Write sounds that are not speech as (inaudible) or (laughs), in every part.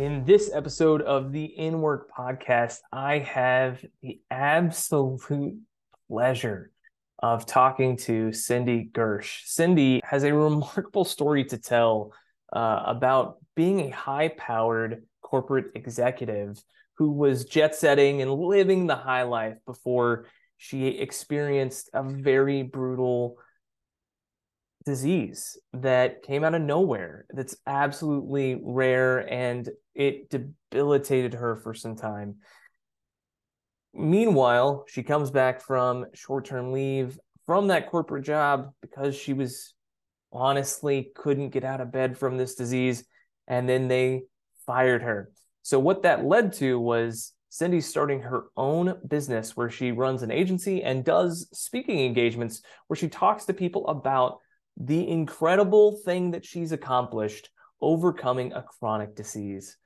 In this episode of the In Work podcast, I have the absolute pleasure of talking to Cindy Gersh. Cindy has a remarkable story to tell uh, about being a high powered corporate executive who was jet setting and living the high life before she experienced a very brutal disease that came out of nowhere that's absolutely rare and it debilitated her for some time. Meanwhile, she comes back from short term leave from that corporate job because she was honestly couldn't get out of bed from this disease. And then they fired her. So, what that led to was Cindy starting her own business where she runs an agency and does speaking engagements where she talks to people about the incredible thing that she's accomplished overcoming a chronic disease.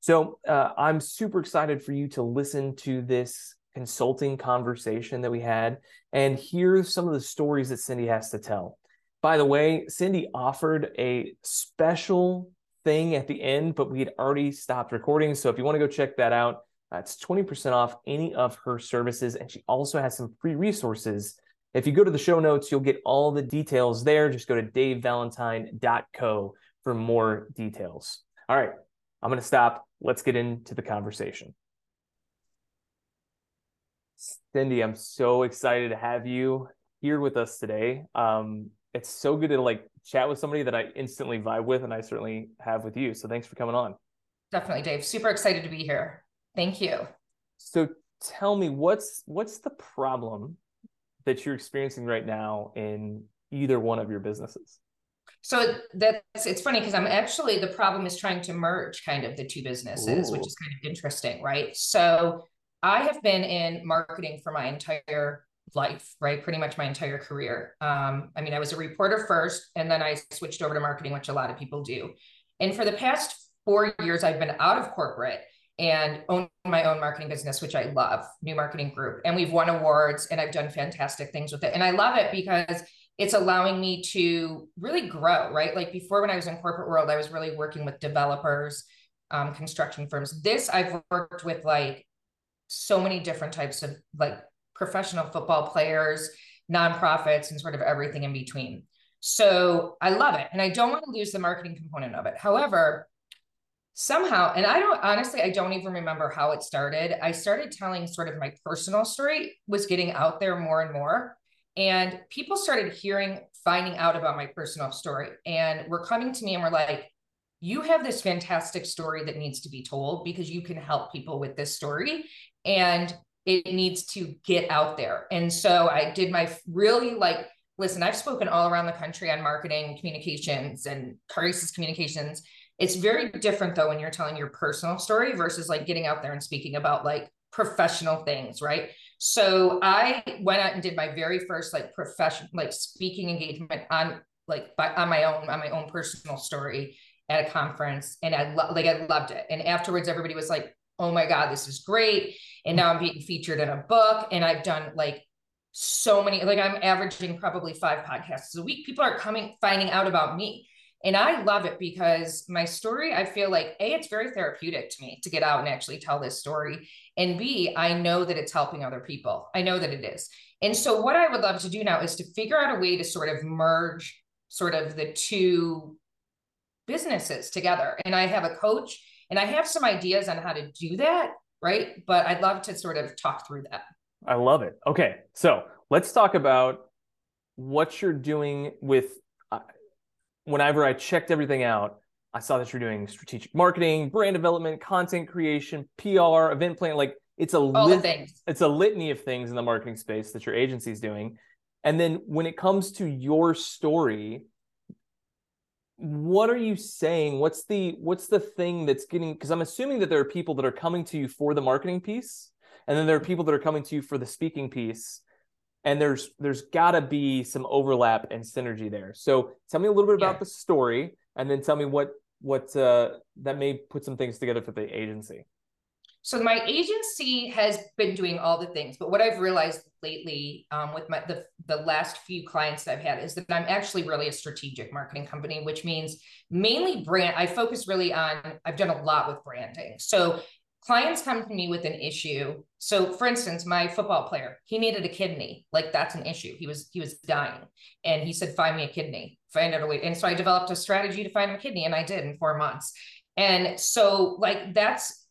So uh, I'm super excited for you to listen to this consulting conversation that we had and hear some of the stories that Cindy has to tell. By the way, Cindy offered a special thing at the end, but we had already stopped recording. So if you want to go check that out, that's 20% off any of her services. And she also has some free resources if you go to the show notes, you'll get all the details there. Just go to davevalentine.co for more details. All right, I'm going to stop. Let's get into the conversation. Cindy, I'm so excited to have you here with us today. Um, it's so good to like chat with somebody that I instantly vibe with, and I certainly have with you. So thanks for coming on. Definitely, Dave. Super excited to be here. Thank you. So tell me, what's what's the problem that you're experiencing right now in either one of your businesses? So that's it's funny because I'm actually the problem is trying to merge kind of the two businesses, Ooh. which is kind of interesting, right? So I have been in marketing for my entire life, right? Pretty much my entire career. Um, I mean, I was a reporter first, and then I switched over to marketing, which a lot of people do. And for the past four years, I've been out of corporate and own my own marketing business, which I love, New Marketing Group. And we've won awards and I've done fantastic things with it. And I love it because it's allowing me to really grow, right? Like before, when I was in corporate world, I was really working with developers, um, construction firms. This I've worked with like so many different types of like professional football players, nonprofits, and sort of everything in between. So I love it. And I don't want to lose the marketing component of it. However, somehow and i don't honestly i don't even remember how it started. I started telling sort of my personal story was getting out there more and more and people started hearing finding out about my personal story and were coming to me and were like you have this fantastic story that needs to be told because you can help people with this story and it needs to get out there. And so i did my really like listen i've spoken all around the country on marketing communications and crisis communications it's very different though when you're telling your personal story versus like getting out there and speaking about like professional things, right? So I went out and did my very first like profession like speaking engagement on like by, on my own on my own personal story at a conference and I lo- like I loved it. And afterwards everybody was like, "Oh my god, this is great." And now I'm being featured in a book and I've done like so many like I'm averaging probably 5 podcasts a week. People are coming finding out about me. And I love it because my story, I feel like A, it's very therapeutic to me to get out and actually tell this story. And B, I know that it's helping other people. I know that it is. And so, what I would love to do now is to figure out a way to sort of merge sort of the two businesses together. And I have a coach and I have some ideas on how to do that. Right. But I'd love to sort of talk through that. I love it. Okay. So, let's talk about what you're doing with whenever I checked everything out, I saw that you're doing strategic marketing, brand development, content creation, PR, event plan. Like it's a lit- it's a litany of things in the marketing space that your agency is doing. And then when it comes to your story, what are you saying? What's the what's the thing that's getting? Because I'm assuming that there are people that are coming to you for the marketing piece, and then there are people that are coming to you for the speaking piece and there's there's got to be some overlap and synergy there. So tell me a little bit about yeah. the story, and then tell me what what uh, that may put some things together for the agency. So my agency has been doing all the things, but what I've realized lately um, with my the the last few clients that I've had is that I'm actually really a strategic marketing company, which means mainly brand. I focus really on. I've done a lot with branding. So clients come to me with an issue. So for instance, my football player, he needed a kidney. Like that's an issue. He was he was dying, and he said, "Find me a kidney. Find out a way." And so I developed a strategy to find him a kidney, and I did in four months. And so like that's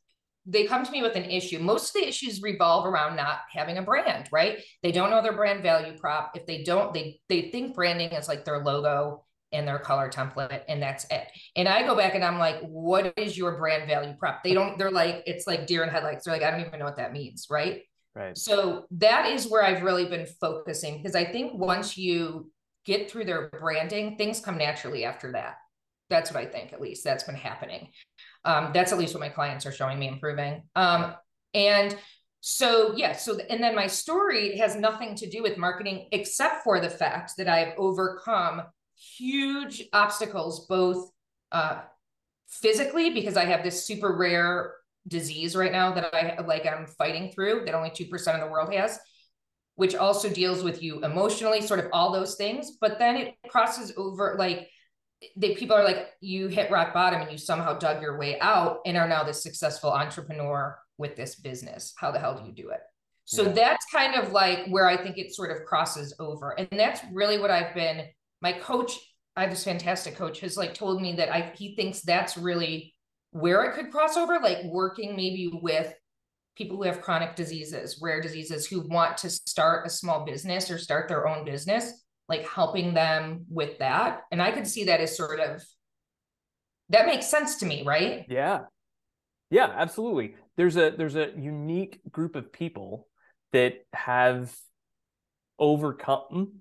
they come to me with an issue. Most of the issues revolve around not having a brand, right? They don't know their brand value prop. If they don't, they they think branding is like their logo and their color template and that's it. And I go back and I'm like, what is your brand value prop? They don't, they're like, it's like deer in headlights. They're like, I don't even know what that means, right? Right. So that is where I've really been focusing because I think once you get through their branding, things come naturally after that. That's what I think, at least. That's been happening. Um, that's at least what my clients are showing me improving. Um, and so, yeah, so, and then my story has nothing to do with marketing except for the fact that I've overcome huge obstacles, both uh, physically, because I have this super rare disease right now that I like, I'm fighting through that only 2% of the world has which also deals with you emotionally, sort of all those things. But then it crosses over like they people are like you hit rock bottom and you somehow dug your way out and are now this successful entrepreneur with this business how the hell do you do it so yeah. that's kind of like where i think it sort of crosses over and that's really what i've been my coach i have this fantastic coach has like told me that i he thinks that's really where it could cross over like working maybe with people who have chronic diseases rare diseases who want to start a small business or start their own business like helping them with that. And I could see that as sort of that makes sense to me, right? Yeah. Yeah, absolutely. There's a there's a unique group of people that have overcome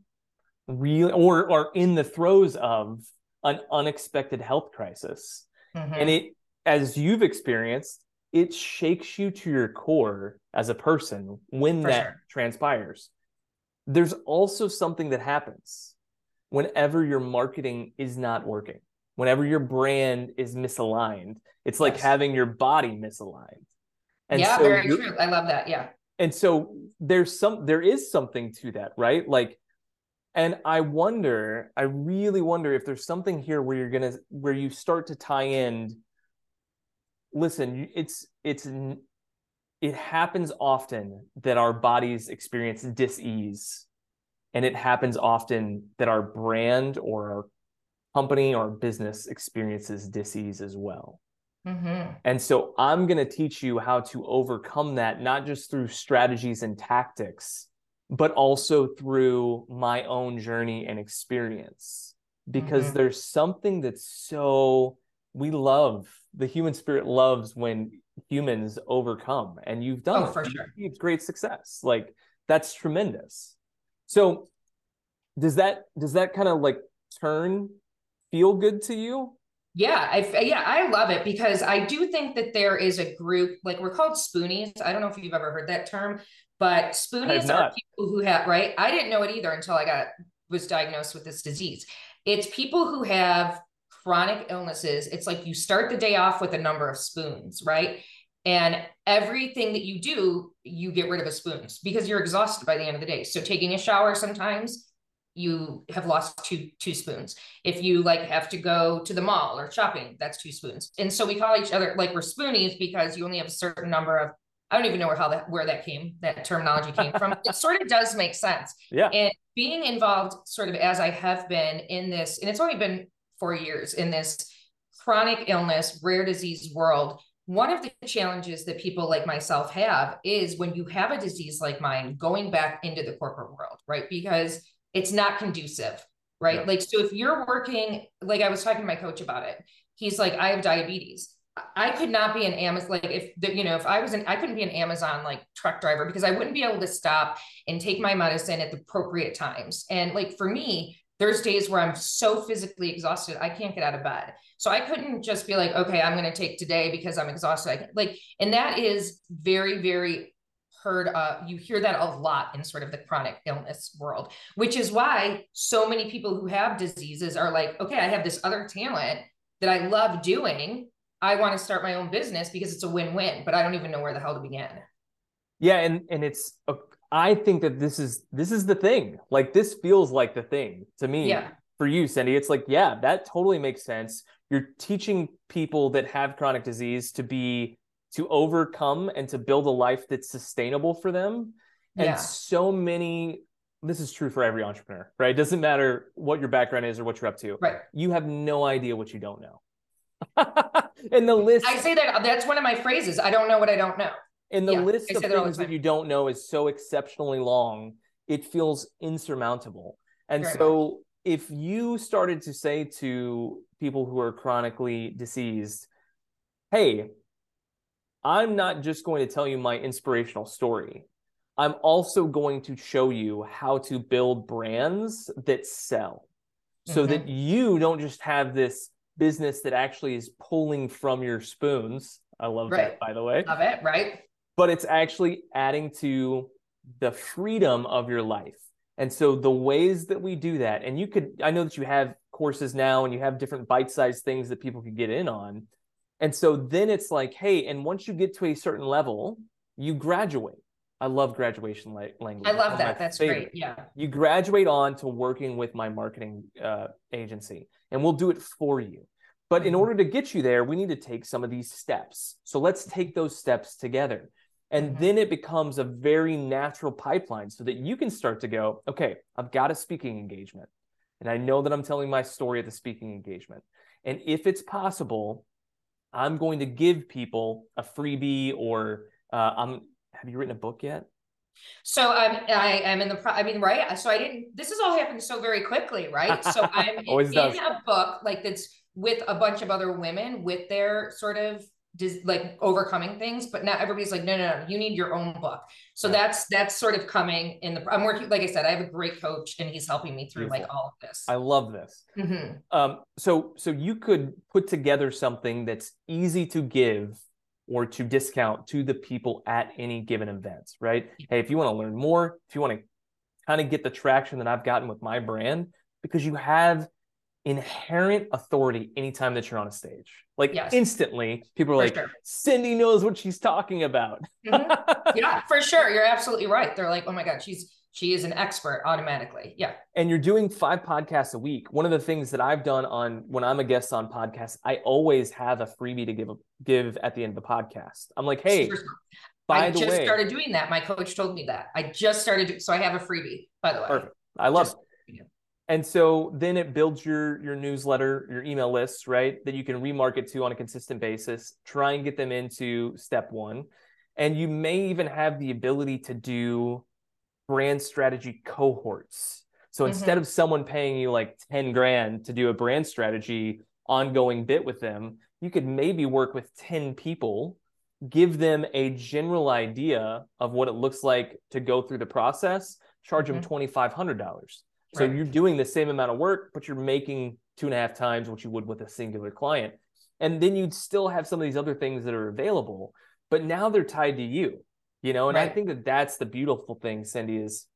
real or are in the throes of an unexpected health crisis. Mm-hmm. And it as you've experienced, it shakes you to your core as a person when For that sure. transpires there's also something that happens whenever your marketing is not working, whenever your brand is misaligned. It's like yes. having your body misaligned. And yeah, so very true. I love that. Yeah. And so there's some there is something to that, right? Like and I wonder, I really wonder if there's something here where you're gonna where you start to tie in. Listen, it's it's it happens often that our bodies experience dis-ease and it happens often that our brand or our company or business experiences dis-ease as well mm-hmm. and so i'm going to teach you how to overcome that not just through strategies and tactics but also through my own journey and experience. Because mm-hmm. there's something that's so we love the human spirit loves when humans overcome and you've done oh, it. for sure. it's great success. Like that's tremendous. So does that does that kind of like turn feel good to you yeah i yeah i love it because i do think that there is a group like we're called spoonies. I don't know if you've ever heard that term but spoonies are people who have right? I didn't know it either until i got was diagnosed with this disease. It's people who have chronic illnesses, it's like you start the day off with a number of spoons, right? And everything that you do, you get rid of a spoons because you're exhausted by the end of the day. So taking a shower sometimes you have lost two two spoons. If you like have to go to the mall or shopping, that's two spoons. And so we call each other like we're spoonies because you only have a certain number of I don't even know where how that where that came that terminology came from. it sort of does make sense. (laughs) Yeah. And being involved sort of as I have been in this, and it's only been four years in this chronic illness, rare disease world, one of the challenges that people like myself have is when you have a disease like mine, going back into the corporate world, right? Because it's not conducive, right? Yeah. Like, so if you're working, like I was talking to my coach about it, he's like, I have diabetes. I could not be an Amazon, like if the, you know, if I was an, I couldn't be an Amazon like truck driver because I wouldn't be able to stop and take my medicine at the appropriate times. And like for me, there's days where I'm so physically exhausted, I can't get out of bed. So I couldn't just be like, okay, I'm going to take today because I'm exhausted. Like, and that is very, very heard uh, you hear that a lot in sort of the chronic illness world which is why so many people who have diseases are like okay i have this other talent that i love doing i want to start my own business because it's a win-win but i don't even know where the hell to begin yeah and and it's a, I think that this is this is the thing. Like this feels like the thing to me. Yeah. For you, Cindy, it's like, yeah, that totally makes sense. You're teaching people that have chronic disease to be to overcome and to build a life that's sustainable for them. And Yeah. so many this is true for every entrepreneur, right? It doesn't matter what your background is or what you're up to. Right. You have no idea what you don't know. (laughs) and the list I say that that's one of my phrases. I don't know what I don't know. and the Yeah, list of say that all the things that you don't know is so exceptionally long, it feels insurmountable. And Very so if you started to say to people who are chronically diseased, hey, I'm not just going to tell you my inspirational story. I'm also going to show you how to build brands that sell so Mhm. that you don't just have this business that actually is pulling from your spoons. I love Right. that, by the way Love it, right? but it's actually adding to the freedom of your life. And so the ways that we do that, and you could, I know that you have courses now and you have different bite sized things that people can get in on. And so then it's like, hey, and once you get to a certain level, you graduate. I love graduation la- language. I love that. That's favorite great. Yeah. you graduate on to working with my marketing uh, agency and we'll do it for you but in Mhm. order to get you there we need to take some of these steps so let's take those steps together and Mhm. then it becomes a very natural pipeline so that you can start to go okay i've got a speaking engagement and i know that i'm telling my story at the speaking engagement and if it's possible i'm going to give people a freebie or uh, i'm have you written a book yet So I'm I am in the pro I mean, right? So I didn't this has all happened so very quickly, right? So (laughs) I'm in, in a book like that's with a bunch of other women with their sort of dis, like overcoming things, but now everybody's like, no, no, no, you need your own book. So that's that's sort of coming in the I'm working, like I said, I have a great coach and he's helping me through like all of this. i love this Mhm. Um, so so you could put together something that's easy to give or to discount to the people at any given event, right? Hey, if you want to learn more, if you want to kind of get the traction that I've gotten with my brand, because you have inherent authority anytime that you're on a stage. Like Yes. instantly, people are For like, sure. Cindy knows what she's talking about. Mhm. (laughs) yeah, for sure. You're absolutely right. They're like, oh my God, she's she is an expert automatically. Yeah. and you're doing five podcasts a week. One of the things that I've done on when I'm a guest on podcasts, I always have a freebie to give give at the end of the podcast. I'm like, hey, by I the just way, started doing that. My coach told me that. I just started, so I have a freebie, by the way. perfect. I love Just- it. And so then it builds your your newsletter, your email lists, right? That you can remarket to on a consistent basis. Try and get them into step one, and you may even have the ability to do brand strategy cohorts. So Mhm. instead of someone paying you like 10 grand to do a brand strategy ongoing bit with them, you could maybe work with 10 people, give them a general idea of what it looks like to go through the process, charge them Mhm. $2,500. So Right. you're doing the same amount of work, but you're making two and a half times what you would with a singular client. And then you'd still have some of these other things that are available, but now they're tied to you, you know? And I think that that's the beautiful thing, Cindy, is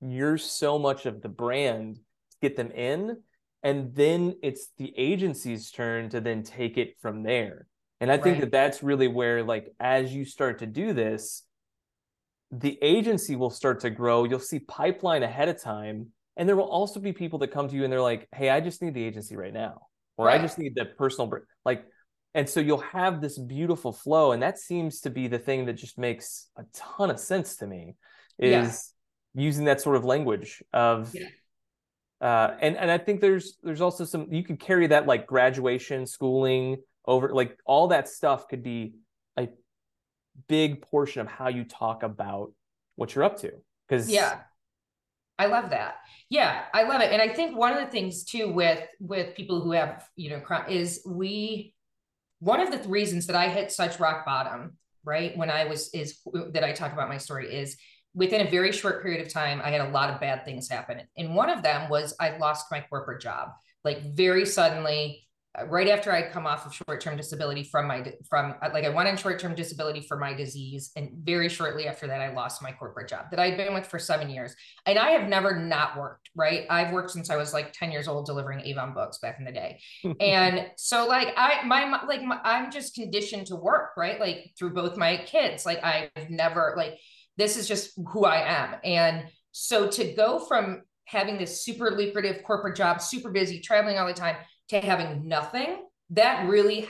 you're so much of the brand to get them in. And then it's the agency's turn to then take it from there. And I think Right. that that's really where, like, as you start to do this, the agency will start to grow. You'll see pipeline ahead of time. And there will also be people that come to you and they're like, hey, I just need the agency right now. Or I just need the personal, br-" like, and so you'll have this beautiful flow. And that seems to be the thing that just makes a ton of sense to me is Yeah. using that sort of language of, Yeah. uh, and, and I think there's, there's also some, you could carry that like graduation, schooling over, like all that stuff could be big portion of how you talk about what you're up to. Cause Yeah. I love that. Yeah, I love it. And I think one of the things too with with people who have, you know, is we one of the reasons that I hit such rock bottom, right? When I was is that I talk about my story is within a very short period of time, I had a lot of bad things happen. And one of them was I lost my corporate job, like very suddenly, right after I'd come off of short-term disability from my from uh, like I went on short-term disability for my disease, and very shortly after that, I lost my corporate job that I'd been with for seven years. And I have never not worked, right? I've worked since I was like 10 years old delivering Avon books back in the day. (laughs) and so like I my like my, I'm just conditioned to work, right? Like through both my kids. Like I've never like this is just who I am. And so to go from having this super lucrative corporate job, super busy, traveling all the time, to having nothing, that really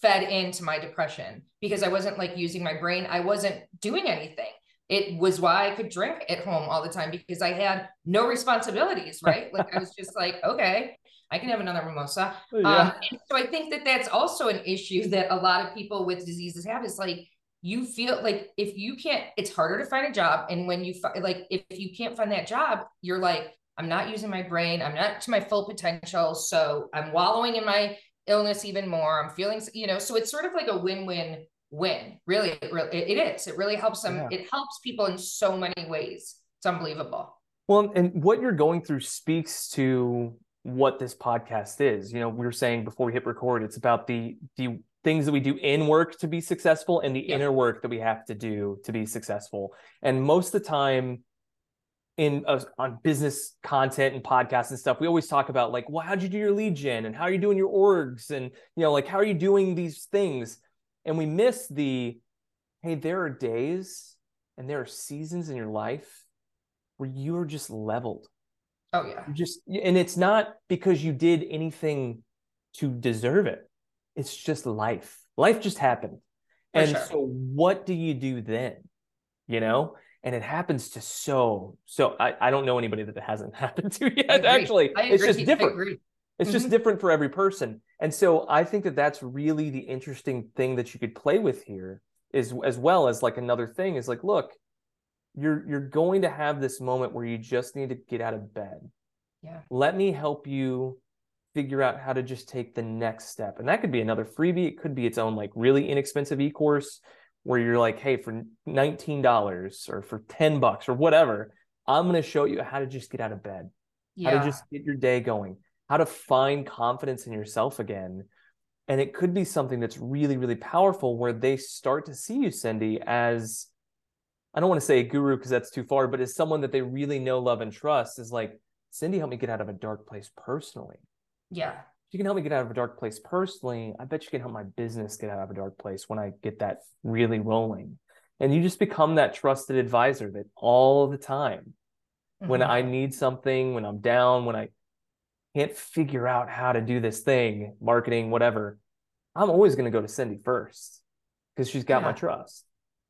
fed into my depression because I wasn't like using my brain. I wasn't doing anything. It was why I could drink at home all the time because I had no responsibilities, (laughs) right? like I was just like, okay, I can have another mimosa. Yeah. Um, so I think that that's also an issue that a lot of people with diseases have is like, you feel like if you can't, it's harder to find a job. And when you like, if you can't find that job, you're like, I'm not using my brain. I'm not to my full potential. So I'm wallowing in my illness even more. I'm feeling, you know, so it's sort of like a win-win win. Really, it, really, it is. It really helps them. Yeah. It helps people in so many ways. It's unbelievable. Well, and what you're going through speaks to what this podcast is. You know, we were saying before we hit record, it's about the the things that we do in work to be successful and the yeah. inner work that we have to do to be successful. And most of the time in uh, on business content and podcasts and stuff, we always talk about like, well, how'd you do your lead gen and how are you doing your orgs and you know, like how are you doing these things? And we miss the hey, there are days and there are seasons in your life where you are just leveled. Oh yeah. You just and it's not because you did anything to deserve it. It's just life. Life just happened. For and sure. so what do you do then? You know? And it happens to so so I, I don't know anybody that it hasn't (laughs) happened to yet. Actually, it's just different. It's mm-hmm. just different for every person. And so I think that that's really the interesting thing that you could play with here is as well as like another thing is like, look, you're you're going to have this moment where you just need to get out of bed. Yeah. Let me help you figure out how to just take the next step. And that could be another freebie. It could be its own like really inexpensive e-course where you're like, hey, for $19 or for 10 bucks or whatever, I'm going to show you how to just get out of bed, yeah. how to just get your day going, how to find confidence in yourself again. And it could be something that's really, really powerful where they start to see you, Cindy, as I don't want to say a guru because that's too far, but as someone that they really know, love, and trust is like, Cindy helped me get out of a dark place personally. Yeah. You can help me get out of a dark place personally. I bet you can help my business get out of a dark place when I get that really rolling. And you just become that trusted advisor that all the time, mm-hmm. when I need something, when I'm down, when I can't figure out how to do this thing, marketing, whatever, I'm always going to go to Cindy first because she's got yeah. my trust.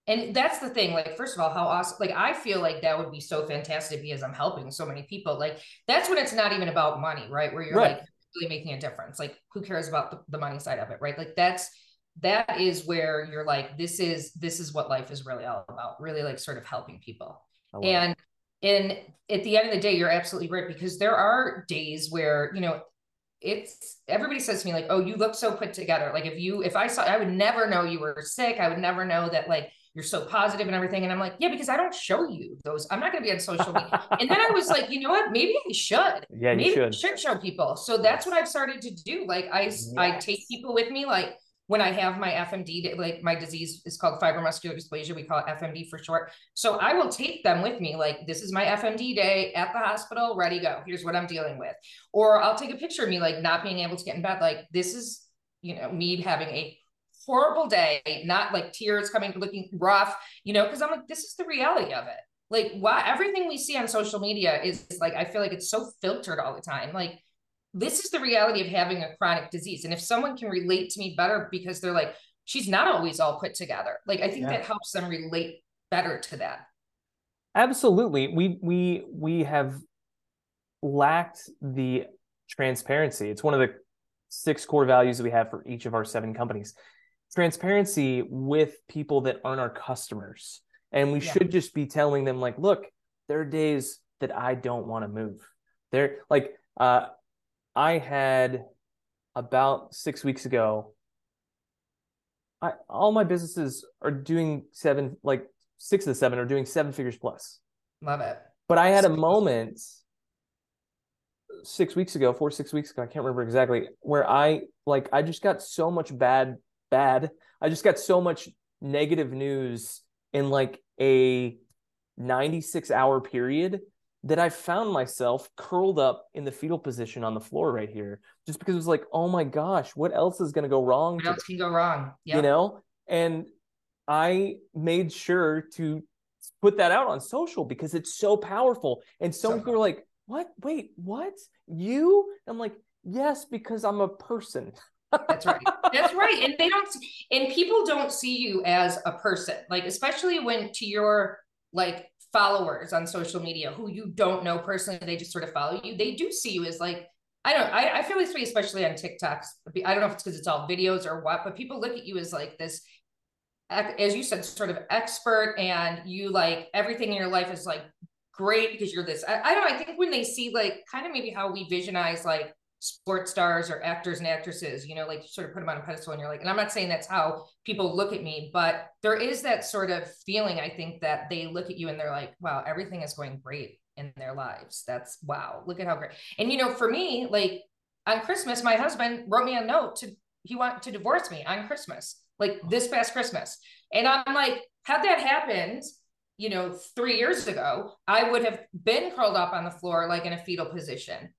And that's the thing. Like, first of all, how awesome! Like, I feel like that would be so fantastic because I'm helping so many people. Like, that's when it's not even about money, right? Where you're right. like really making a difference. Like, who cares about the, the money side of it, right? Like, that's that is where you're like, this is this is what life is really all about. Really, like, sort of helping people. And and at the end of the day, you're absolutely right because there are days where you know it's everybody says to me like oh you look so put together like if you if i saw i would never know you were sick i would never know that like you're so positive and everything. And I'm like, yeah, because I don't show you those. I'm not going to be on social media. and then I was like, you know what? Maybe I should. (laughs) Yeah, maybe should. I should show people. So that's what I've started to do. Like I, yes. I take people with me. Like when I have my FMD, like my disease is called fibromuscular dysplasia. We call it FMD for short. So I will take them with me. Like this is my FMD day at the hospital. Ready, go. Here's what I'm dealing with. Or I'll take a picture of me like not being able to get in bed. Like this is, you know, me having a horrible day, not like tears coming, looking rough, you know, because I'm like, this is the reality of it. Like, why everything we see on social media is, like, I feel like it's so filtered all the time. Like, this is the reality of having a chronic disease. And if someone can relate to me better because they're like, she's not always all put together, like, I think yeah. that helps them relate better to that. Absolutely. We, we, we have lacked the transparency. It's one of the six core values that we have for each of our seven companies transparency with people that aren't our customers. And we yeah. should just be telling them, like, look, there are days that I don't want to move. There, like, uh, I had about six weeks ago, I, all my businesses are doing seven, like six of the seven are doing seven figures plus. Love it. But I had a moment six weeks ago, four, six weeks ago, I can't remember exactly, where I like I just got so much bad bad. I just got so much negative news in like a 96 hour period that I found myself curled up in the fetal position on the floor right here, just because it was like, oh my gosh, what else is going to go wrong? What else can go wrong? Yep. You know, and I made sure to put that out on social because it's so powerful. And so, so people are like, what? Wait, what? You? I'm like, yes, because I'm a person. (laughs) That's right. That's right. And they don't and people don't see you as a person. Like especially when to your like followers on social media who you don't know personally, they just sort of follow you. They do see you as like I don't I, I feel this way, especially on TikToks. I don't know if it's because it's all videos or what, but people look at you as like this as you said, sort of expert and you like everything in your life is like great because you're this. I, I don't. I think when they see like kind of maybe how we visionize like sports stars or actors and actresses, you know, like sort of put them on a pedestal and you're like, and I'm not saying that's how people look at me, but there is that sort of feeling, I think, that they look at you and they're like, wow, everything is going great in their lives. That's wow, look at how great. And, you know, for me, like on Christmas, my husband wrote me a note to, he wanted to divorce me on Christmas, like this past Christmas. And I'm like, had that happened, you know, three years ago, I would have been curled up on the floor, like in a fetal position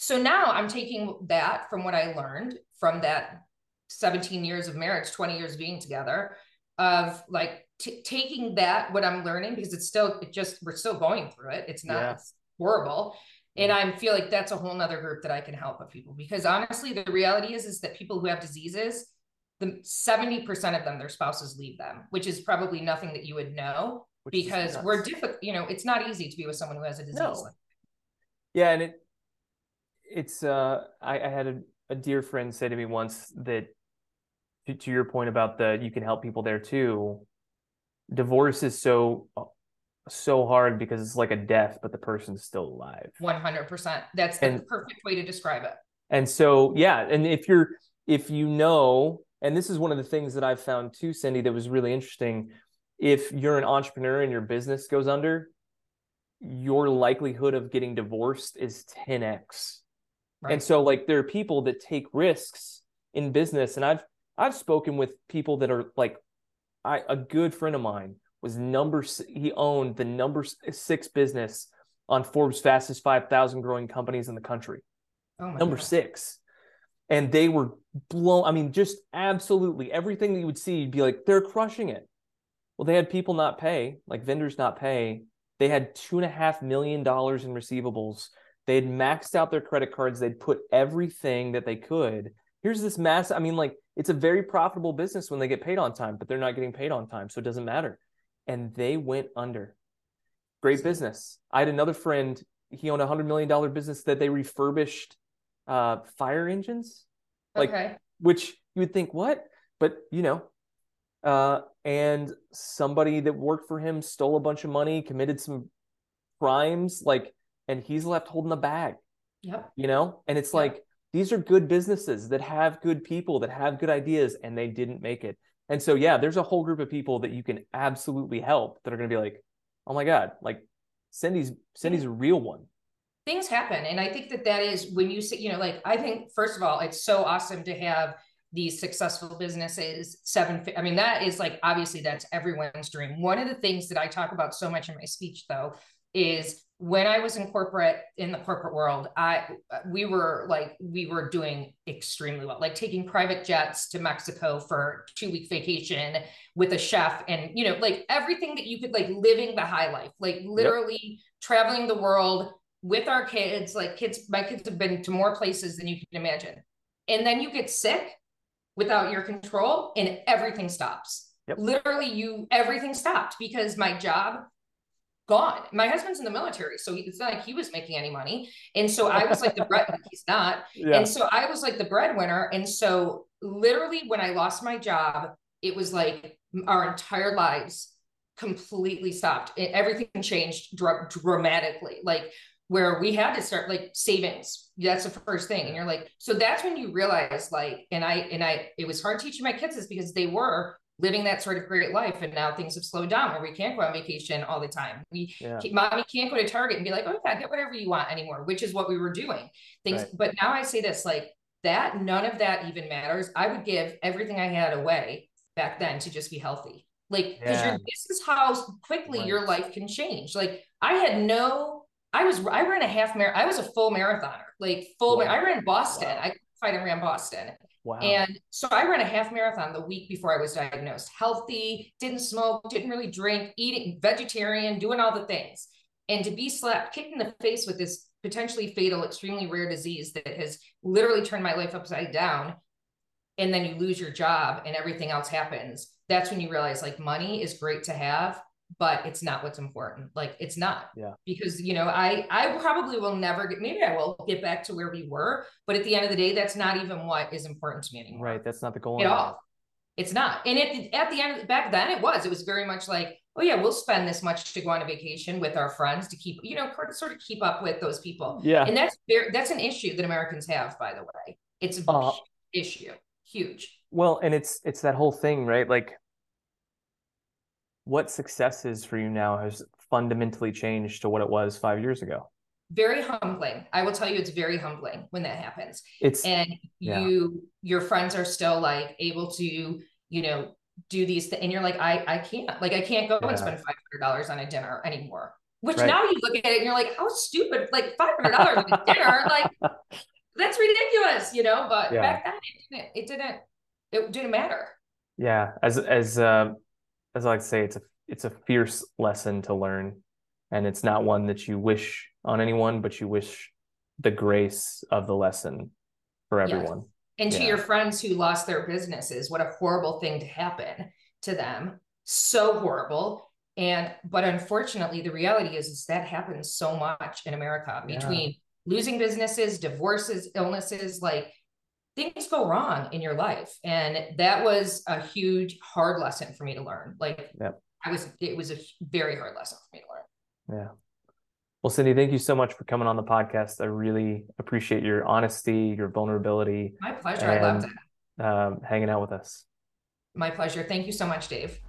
so now I'm taking that from what I learned from that 17 years of marriage, 20 years being together, of like t- taking that, what I'm learning, because it's still, it just, we're still going through it. It's not yeah. horrible. And mm-hmm. I feel like that's a whole nother group that I can help with people because honestly, the reality is, is that people who have diseases, the 70% of them, their spouses leave them, which is probably nothing that you would know which because we're difficult, you know, it's not easy to be with someone who has a disease. No. yeah. And it, it's uh I, I had a, a, dear friend say to me once that to, to your point about the you can help people there too divorce is so so hard because it's like a death but the person's still alive. 100% that's the and, perfect way to describe it. And so yeah and if you're if you know and this is one of the things that i've found too cindy that was really interesting. If you're an entrepreneur and your business goes under your likelihood of getting divorced is 10x Right. And so like there are people that take risks in business and I've I've spoken with people that are like I a good friend of mine was number he owned the number 6 business on Forbes fastest 5000 growing companies in the country. Oh number God. 6. And they were blown I mean just absolutely everything that you would see you'd be like they're crushing it. Well, they had people not pay, like vendors not pay. They had two and a half million dollars in receivables They'd maxed out their credit cards. They'd put everything that they could. Here's this mass. I mean, like it's a very profitable business when they get paid on time, but they're not getting paid on time, so it doesn't matter. And they went under. Great business. I had another friend. He owned a hundred million dollar business that they refurbished uh, fire engines, like okay. which you would think what, but you know, uh, and somebody that worked for him stole a bunch of money, committed some crimes, like and he's left holding the bag. Yep. You know, and it's yep. like these are good businesses that have good people that have good ideas and they didn't make it. And so yeah, there's a whole group of people that you can absolutely help that are going to be like, "Oh my god, like Cindy's Cindy's a real one." Things happen, and I think that that is when you say, you know, like I think first of all, it's so awesome to have these successful businesses seven i mean that is like obviously that's everyone's dream one of the things that i talk about so much in my speech though is when I was in corporate in the corporate world, I we were like we were doing extremely well, like taking private jets to Mexico for two week vacation with a chef, and you know, like everything that you could like living the high life, like literally yep. traveling the world with our kids. Like kids, my kids have been to more places than you can imagine, and then you get sick without your control, and everything stops. Yep. Literally, you everything stopped because my job gone. My husband's in the military, so it's not like he was making any money. And so I was like the bread, (laughs) he's not. Yeah. And so I was like the breadwinner. And so literally when I lost my job, it was like our entire lives completely stopped. It, everything changed dr- dramatically. Like where we had to start like savings. That's the first thing. And you're like, so that's when you realize like, and I, and I, it was hard teaching my kids this because they were living that sort of great life. And now things have slowed down where we can't go on vacation all the time. We, yeah. mommy can't go to Target and be like, oh yeah, get whatever you want anymore, which is what we were doing. Things, right. but now I say this like that, none of that even matters. I would give everything I had away back then to just be healthy. Like, because yeah. this is how quickly right. your life can change. Like, I had no, I was, I ran a half marathon. I was a full marathoner, like full. Wow. I ran Boston. Wow. I fight around Boston. Wow. And so I ran a half marathon the week before I was diagnosed. Healthy, didn't smoke, didn't really drink, eating vegetarian, doing all the things. And to be slapped, kicked in the face with this potentially fatal, extremely rare disease that has literally turned my life upside down. And then you lose your job and everything else happens. That's when you realize like money is great to have, but it's not what's important. Like it's not. Yeah. Because you know, I I probably will never get maybe I will get back to where we were, but at the end of the day, that's not even what is important to me anymore. Right. That's not the goal at all. It's not. And it at the end of the back then it was. It was very much like, oh yeah, we'll spend this much to go on a vacation with our friends to keep, you know, sort of keep up with those people. Yeah. And that's very that's an issue that Americans have, by the way. It's a uh, issue. Huge. Well, and it's it's that whole thing, right? Like what successes for you now has fundamentally changed to what it was five years ago very humbling i will tell you it's very humbling when that happens it's and yeah. you your friends are still like able to you know do these th- and you're like i i can't like i can't go yeah. and spend $500 on a dinner anymore which right. now you look at it and you're like how stupid like $500 on a (laughs) dinner like that's ridiculous you know but yeah. back then it didn't it didn't it didn't matter yeah as as uh as I like to say, it's a it's a fierce lesson to learn, and it's not one that you wish on anyone, but you wish the grace of the lesson for everyone. And yeah. to your friends who lost their businesses, what a horrible thing to happen to them. So horrible. And but unfortunately, the reality is, is that happens so much in America between yeah. losing businesses, divorces, illnesses, like things go wrong in your life. And that was a huge hard lesson for me to learn. Like yep. i was it was a very hard lesson for me to learn. Yeah. Well cindy thank you so much for coming on the podcast. I really appreciate your honesty your vulnerability my pleasure. And, i loved it um, hanging out with us. My pleasure. Thank you so much dave